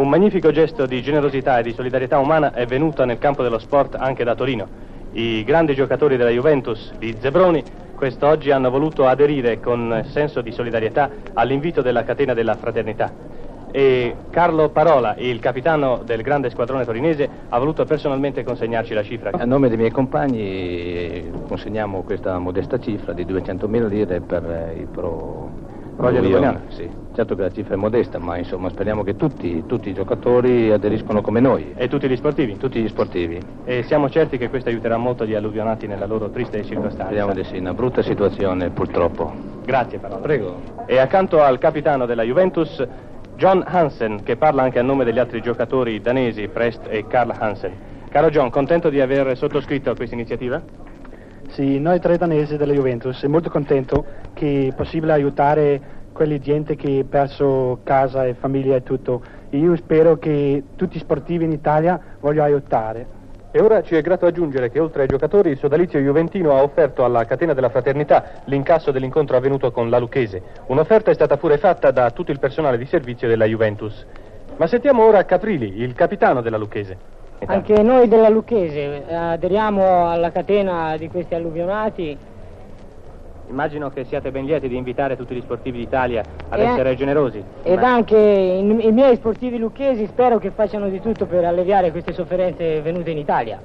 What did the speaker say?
Un magnifico gesto di generosità e di solidarietà umana è venuto nel campo dello sport anche da Torino. I grandi giocatori della Juventus, di Zebroni, quest'oggi hanno voluto aderire con senso di solidarietà all'invito della catena della fraternità. E Carlo Parola, il capitano del grande squadrone torinese, ha voluto personalmente consegnarci la cifra. A nome dei miei compagni consegniamo questa modesta cifra di 200.000 lire per il pro Roger Luganiano? Sì, certo che la cifra è modesta, ma insomma speriamo che tutti, tutti, i giocatori aderiscono come noi. E tutti gli sportivi? Tutti gli sportivi. E siamo certi che questo aiuterà molto gli alluvionati nella loro triste circostanza. Speriamo di sì, una brutta situazione purtroppo. Grazie Parola. Prego. E accanto al capitano della Juventus, John Hansen, che parla anche a nome degli altri giocatori danesi, Prest e Karl Hansen. Caro John, contento di aver sottoscritto questa iniziativa? Sì, noi tre danesi della Juventus siamo molto contento che è possibile aiutare quella gente che ha perso casa e famiglia e tutto. Io spero che tutti i sportivi in Italia vogliano aiutare. E ora ci è grato aggiungere che oltre ai giocatori il sodalizio juventino ha offerto alla catena della fraternità l'incasso dell'incontro avvenuto con la Lucchese. Un'offerta è stata pure fatta da tutto il personale di servizio della Juventus. Ma sentiamo ora Caprili, il capitano della Lucchese. Anche noi della Lucchese eh, aderiamo alla catena di questi alluvionati. Immagino che siate ben lieti di invitare tutti gli sportivi d'Italia ad E- essere generosi. Ed Ma- anche i, i miei sportivi lucchesi spero che facciano di tutto per alleviare queste sofferenze venute in Italia.